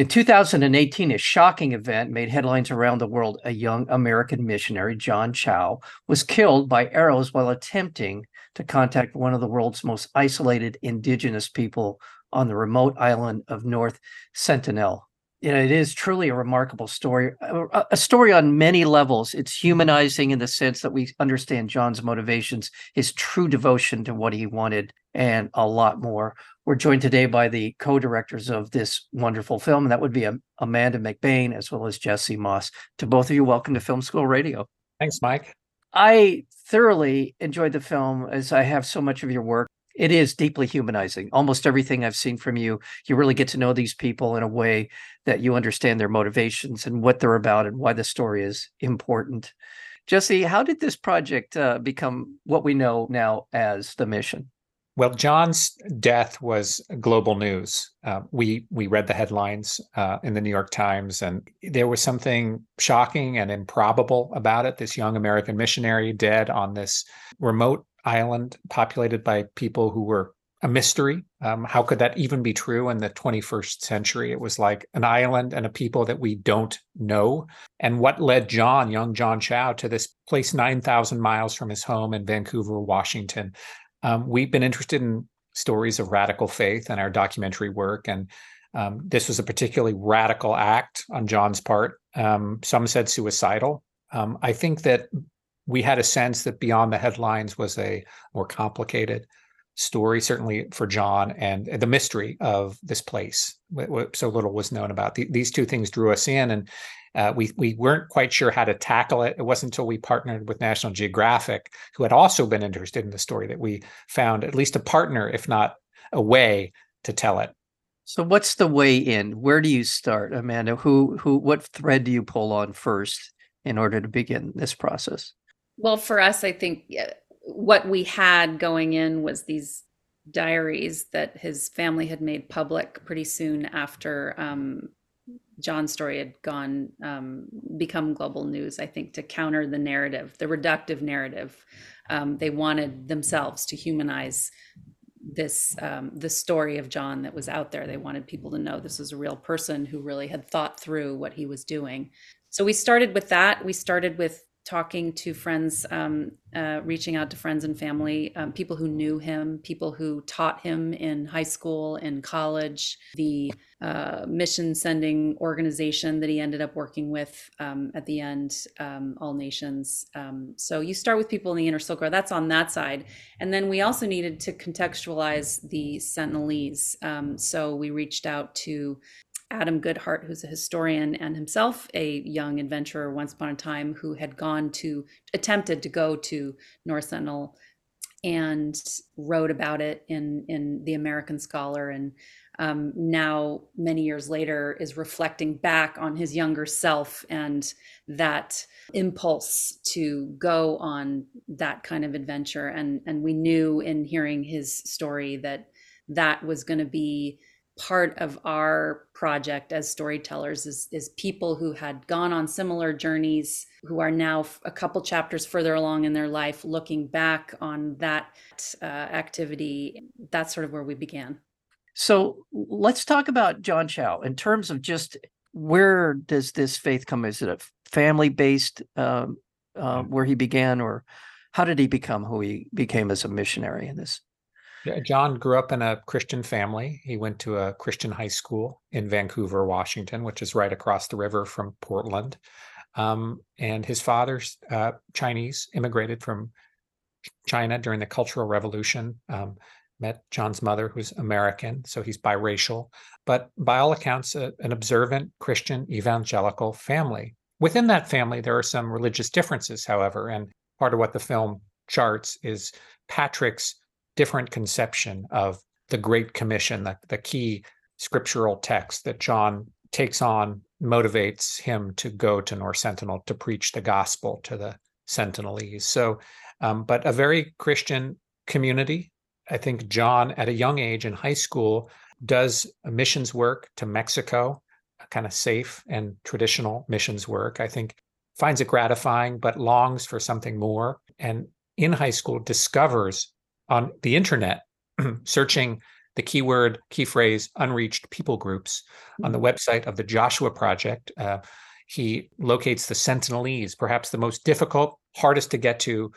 In 2018, a shocking event made headlines around the world. A young American missionary, John Chau, was killed by arrows while attempting to contact one of the world's most isolated indigenous people on the remote island of North Sentinel. You know, it is truly a remarkable story, a, a story on many levels. It's humanizing in the sense that we understand John's motivations, his true devotion to what he wanted, and a lot more. We're joined today by the co-directors of this wonderful film, and that would be Amanda McBaine as well as Jesse Moss. To both of you, welcome to Film School Radio. Thanks, Mike. I thoroughly enjoyed the film as I have so much of your work. It is deeply humanizing. Almost everything I've seen from you, you really get to know these people in a way that you understand their motivations and what they're about and why the story is important. Jesse, how did this project uh, become what we know now as the mission? Well, John's death was global news. Uh, we we read the headlines uh, in the New York Times, and there was something shocking and improbable about it. This young American missionary dead on this remote island populated by people who were a mystery. Um, how could that even be true in the 21st century? It was like an island and a people that we don't know. And what led John, young John Chau, to this place 9,000 miles from his home in Vancouver, Washington, um, we've been interested in stories of radical faith in our documentary work, and um, this was a particularly radical act on John's part. Um, some said suicidal. Um, I think that we had a sense that beyond the headlines was a more complicated story, certainly for John, and the mystery of this place. So little was known about. These two things drew us in, and uh, we we weren't quite sure how to tackle it. It wasn't until we partnered with National Geographic, who had also been interested in the story, that we found at least a partner, if not a way, to tell it. So, what's the way in? Where do you start, Amanda? Who who what thread do you pull on first in order to begin this process? Well, for us, I think what we had going in was these diaries that his family had made public pretty soon after um, John's story had gone um, become global news. I think to counter the narrative, the reductive narrative, um, they wanted themselves to humanize this um, the story of John that was out there. They wanted people to know this was a real person who really had thought through what he was doing. So we started with that. We started with talking to friends, um, uh, reaching out to friends and family, um, people who knew him, people who taught him in high school in college, the uh, mission sending organization that he ended up working with um, at the end, um, All Nations. Um, so you start with people in the inner circle. That's on that side. And then we also needed to contextualize the Sentinelese. Um, so we reached out to Adam Goodheart, who's a historian and himself a young adventurer once upon a time who had gone to, attempted to go to North Sentinel and wrote about it in, in The American Scholar. And um, now, many years later, is reflecting back on his younger self and that impulse to go on that kind of adventure. And, and we knew in hearing his story that that was going to be part of our project as storytellers is, is people who had gone on similar journeys who are now a couple chapters further along in their life looking back on that uh, activity. That's sort of where we began. So let's talk about john chau in terms of just where does this faith come? Is it a family based um, uh, where he began or how did he become who he became as a missionary in this John grew up in a Christian family. He went to a Christian high school in Vancouver, Washington, which is right across the river from Portland. Um, and his father's uh, Chinese, immigrated from China during the Cultural Revolution. Um, met John's mother, who's American, so he's biracial, but by all accounts, a, an observant Christian evangelical family. Within that family, there are some religious differences, however, and part of what the film charts is Patrick's different conception of the Great Commission, the, the key scriptural text that John takes on, motivates him to go to North Sentinel to preach the gospel to the Sentinelese. So, um, but a very Christian community. I think John, at a young age in high school, does missions work to Mexico, kind of safe and traditional missions work. I think finds it gratifying, but longs for something more. And in high school, discovers on the internet, searching the keyword, key phrase, unreached people groups on the mm-hmm. website of the Joshua Project. Uh, he locates the Sentinelese, perhaps the most difficult, hardest to get to,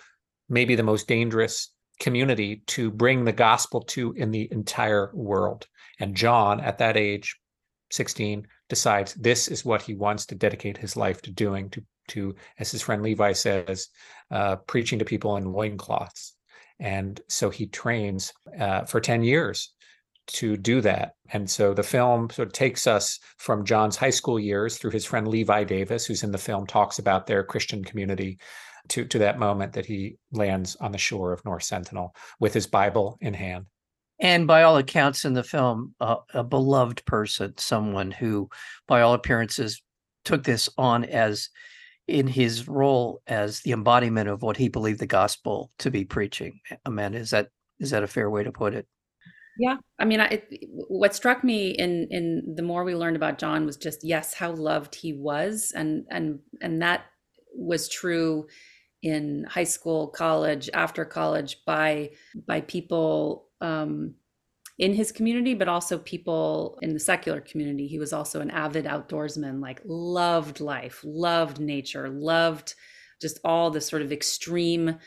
maybe the most dangerous community to bring the gospel to in the entire world. And John, at that age, 16, decides this is what he wants to dedicate his life to doing, to, to as his friend Levi says, uh, preaching to people in loincloths. And so he trains uh, for 10 years to do that. And so the film sort of takes us from John's high school years through his friend Levi Davis, who's in the film, talks about their Christian community to, to that moment that he lands on the shore of North Sentinel with his Bible in hand. And by all accounts in the film, uh, a beloved person, someone who, by all appearances, took this on as in his role as the embodiment of what he believed the gospel to be preaching. Amanda, is that is that a fair way to put it? Yeah, I mean, I, what struck me in in the more we learned about John was just yes, how loved he was, and and and that was true in high school, college, after college by by people um, in his community, but also people in the secular community. He was also an avid outdoorsman, like loved life, loved nature, loved just all the sort of extreme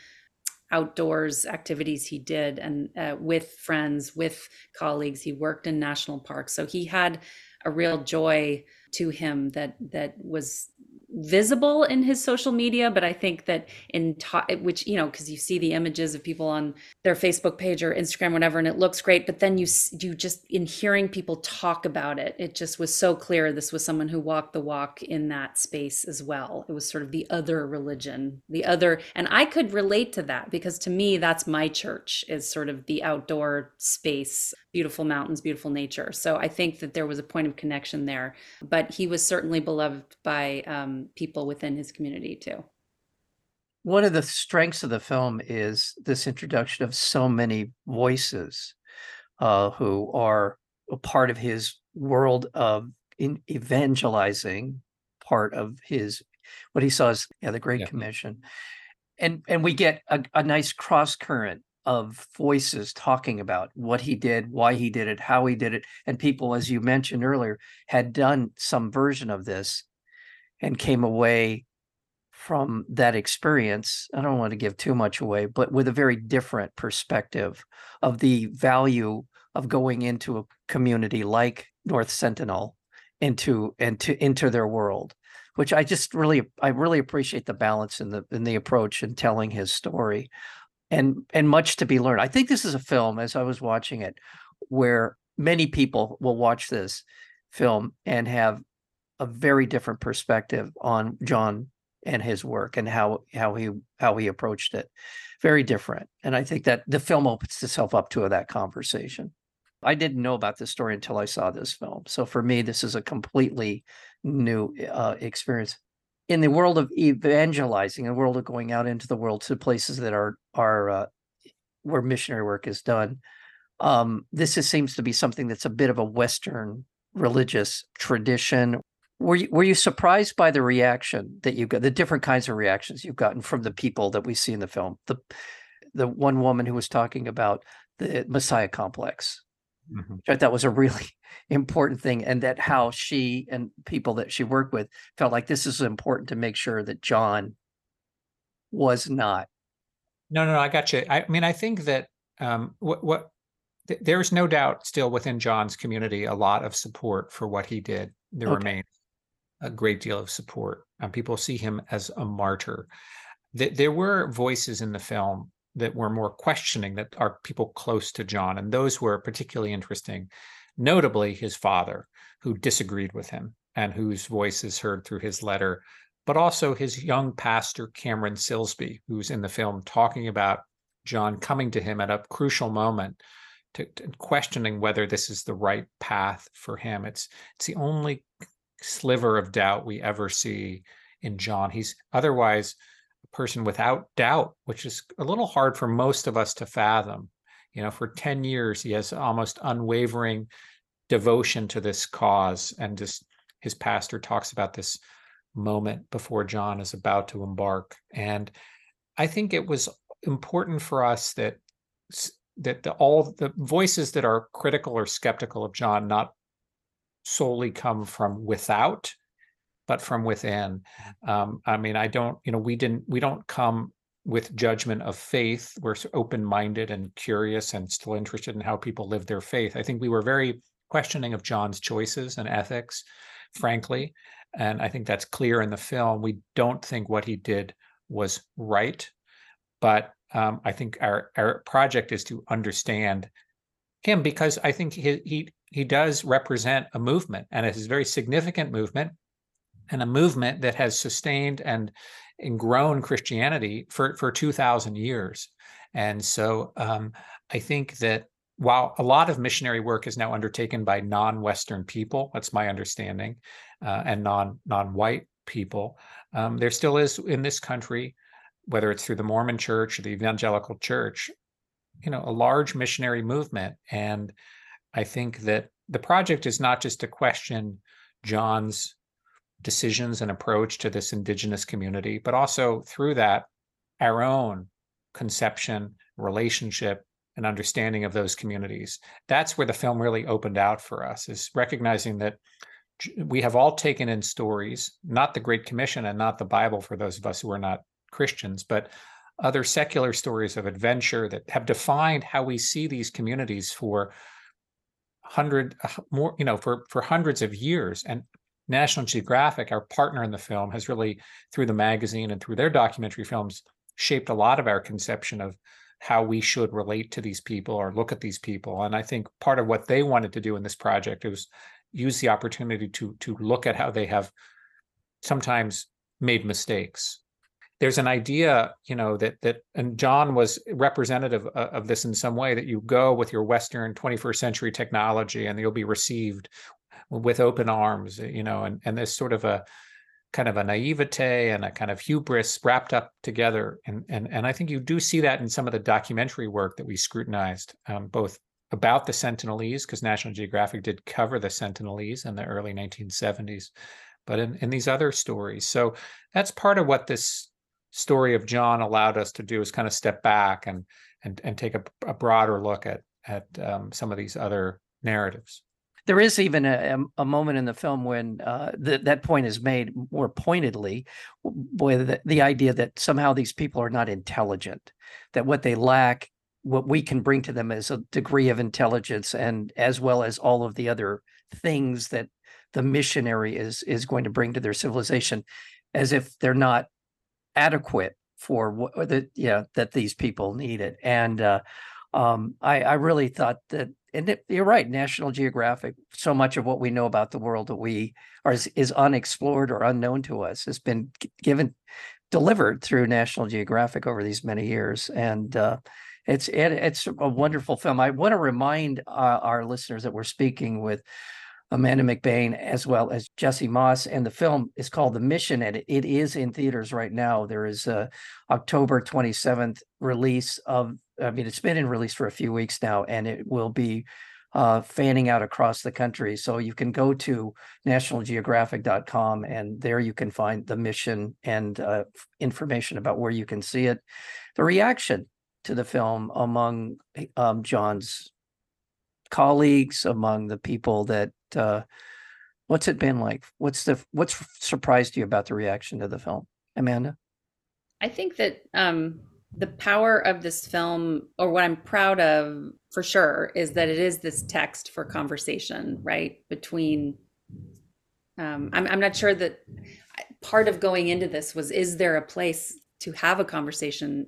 outdoors activities he did and uh, with friends with colleagues he worked in national parks so he had a real joy to him that that was visible in his social media but i think that in ta- which you know because you see the images of people on their facebook page or instagram whatever and it looks great but then you you just in hearing people talk about it it just was so clear this was someone who walked the walk in that space as well it was sort of the other religion the other and i could relate to that because to me that's my church is sort of the outdoor space beautiful mountains, beautiful nature. So I think that there was a point of connection there. But he was certainly beloved by um, people within his community too. One of the strengths of the film is this introduction of so many voices uh, who are a part of his world of evangelizing, part of his what he saw as yeah, the Great yeah. Commission. And and we get a, a nice cross current of voices talking about what he did, why he did it, how he did it. And people, as you mentioned earlier, had done some version of this and came away from that experience. I don't want to give too much away, but with a very different perspective of the value of going into a community like North Sentinel into into into their world which I just really I really appreciate the balance in the in the approach in telling his story and and much to be learned. I think this is a film as I was watching it where many people will watch this film and have a very different perspective on John and his work and how how he how he approached it. Very different. And I think that the film opens itself up to that conversation. I didn't know about this story until I saw this film. So for me, this is a completely new uh, experience in the world of evangelizing, in the world of going out into the world to places that are are uh, where missionary work is done, um, this is, seems to be something that's a bit of a Western religious tradition. Were you were you surprised by the reaction that you got, the different kinds of reactions you've gotten from the people that we see in the film? The the one woman who was talking about the Messiah complex, mm-hmm. which I thought was a really important thing and that how she and people that she worked with felt like this is important to make sure that John was not. No, no, no I got you. I mean, I think that um, what what th- there's no doubt still within John's community a lot of support for what he did. There okay. remains a great deal of support. Um, people see him as a martyr. Th- there were voices in the film that were more questioning that are people close to John, and those were particularly interesting notably his father, who disagreed with him and whose voice is heard through his letter, but also his young pastor, Cameron Silsby, who's in the film talking about John coming to him at a crucial moment. To, to questioning whether this is the right path for him. It's it's the only sliver of doubt we ever see in John. He's otherwise a person without doubt, which is a little hard for most of us to fathom. You know, for 10 years, he has almost unwavering devotion to this cause. And just his pastor talks about this moment before John is about to embark. And I think it was important for us that that the, all the voices that are critical or skeptical of John not solely come from without, but from within. Um, I mean, I don't, you know, we didn't, we don't come with judgment of faith. We're open minded and curious and still interested in how people live their faith. I think we were very questioning of John's choices and ethics, frankly. And I think that's clear in the film. We don't think what he did was right, but um, I think our our project is to understand him because I think he he he does represent a movement, and it is a very significant movement, and a movement that has sustained and and grown Christianity for for two thousand years. And so um, I think that while a lot of missionary work is now undertaken by non-Western people, that's my understanding, uh, and non non-white people, um, there still is in this country, whether it's through the Mormon Church or the Evangelical Church, you know, a large missionary movement. And I think that the project is not just to question John's decisions and approach to this indigenous community, but also through that, our own conception, relationship, and understanding of those communities. That's where the film really opened out for us, is recognizing that we have all taken in stories, not the Great Commission and not the Bible for those of us who are not Christians, but other secular stories of adventure that have defined how we see these communities for hundred uh, more, you know, for for hundreds of years. And National Geographic, our partner in the film, has really, through the magazine and through their documentary films, shaped a lot of our conception of how we should relate to these people or look at these people. And I think part of what they wanted to do in this project was use the opportunity to to look at how they have sometimes made mistakes. There's an idea, you know, that that and John was representative of, of this in some way that you go with your Western 21st century technology and you'll be received with open arms, you know, and and there's sort of a kind of a naivete and a kind of hubris wrapped up together. And and and I think you do see that in some of the documentary work that we scrutinized, um, both about the Sentinelese, because National Geographic did cover the Sentinelese in the early 1970s, but in, in these other stories. So that's part of what this story of John allowed us to do is kind of step back and and and take a, a broader look at at um, some of these other narratives. There is even a, a moment in the film when uh, the, that point is made more pointedly, with the, the idea that somehow these people are not intelligent, that what they lack, what we can bring to them is a degree of intelligence, and as well as all of the other things that the missionary is is going to bring to their civilization, as if they're not adequate for what the yeah that these people need it. And uh, um, I, I really thought that and it, you're right national geographic so much of what we know about the world that we are is, is unexplored or unknown to us has been given delivered through national geographic over these many years and uh, it's it, it's a wonderful film i want to remind uh, our listeners that we're speaking with amanda mcbaine as well as jesse moss and the film is called the mission and it, is in theaters right now there is a october 27th release of I mean, it's been in release for a few weeks now, and it will be uh, fanning out across the country. So you can go to nationalgeographic.com, and there you can find the mission and uh, information about where you can see it. The reaction to the film among um, John's colleagues, among the people that. Uh, what's it been like? What's the what's surprised you about the reaction to the film, Amanda? I think that um, the power of this film or what i'm proud of for sure is that it is this text for conversation right between um, I'm, I'm not sure that part of going into this was is there a place to have a conversation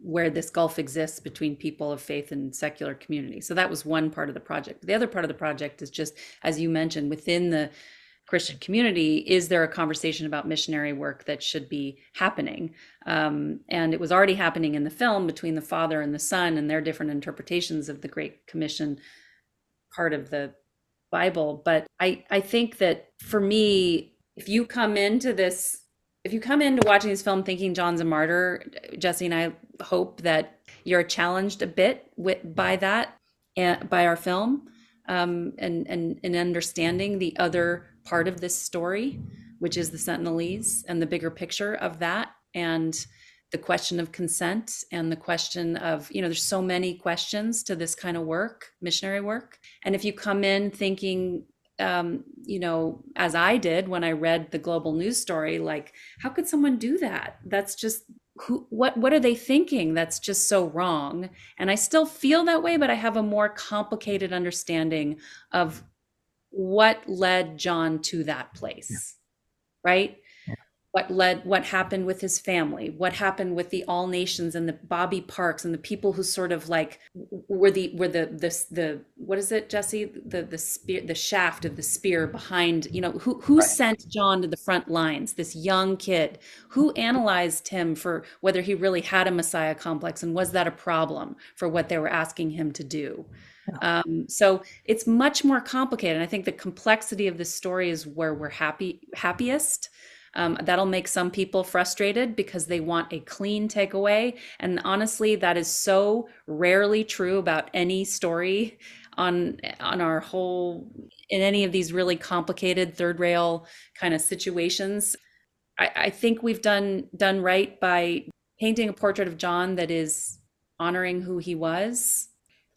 where this gulf exists between people of faith and secular community so that was one part of the project the other part of the project is just as you mentioned within the Christian community, is there a conversation about missionary work that should be happening? Um, and it was already happening in the film between the father and the son and their different interpretations of the Great Commission part of the Bible. But I, I think that for me, if you come into this if you come into watching this film thinking John's a martyr, Jesse and I hope that you're challenged a bit with, by that, and by our film, um, and and and understanding the other part of this story, which is the Sentinelese and the bigger picture of that, and the question of consent and the question of you know there's so many questions to this kind of work missionary work. And if you come in thinking um, you know as i did when i read the global news story like how could someone do that? That's just who what what are they thinking that's just so wrong? And i still feel that way but i have a more complicated understanding of what led john to that place yeah. right what led what happened with his family what happened with the all nations and the bobby parks and the people who sort of like were the were the the, the what is it jesse? The the spear the shaft of the spear behind you know who who right. sent john to the front lines this young kid? Who analyzed him for whether he really had a messiah complex and was that a problem for what they were asking him to do? Um, so it's much more complicated and i think the complexity of this story is where we're happy happiest um, that'll make some people frustrated because they want a clean takeaway. And honestly, that is so rarely true about any story on on our whole in any of these really complicated third rail kind of situations. I, I think we've done done right by painting a portrait of John that is honoring who he was,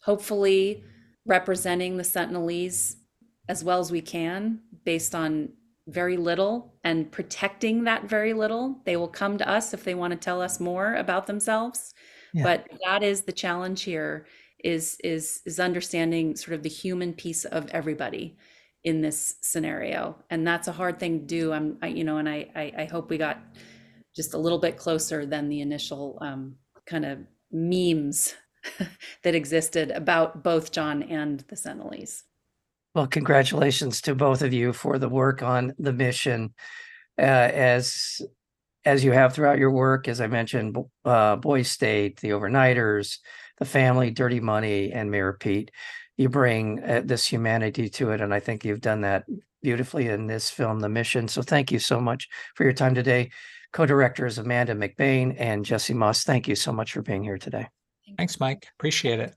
hopefully representing the Sentinelese as well as we can based on very little and protecting that very little. They will come to us if they want to tell us more about themselves. Yeah. But that is the challenge here is is is understanding sort of the human piece of everybody in this scenario. And that's a hard thing to do. I'm I, you know, and I, I I hope we got just a little bit closer than the initial um, kind of memes that existed about both John and the Sentinelese. Well, congratulations to both of you for the work on the mission. Uh, as as you have throughout your work, as I mentioned, uh, Boys State, the Overnighters, the Family, Dirty Money, and Mayor Pete, you bring uh, this humanity to it, and I think you've done that beautifully in this film, The Mission. So thank you so much for your time today. Co-directors Amanda McBaine and Jesse Moss, thank you so much for being here today. Thanks, Mike. Appreciate it.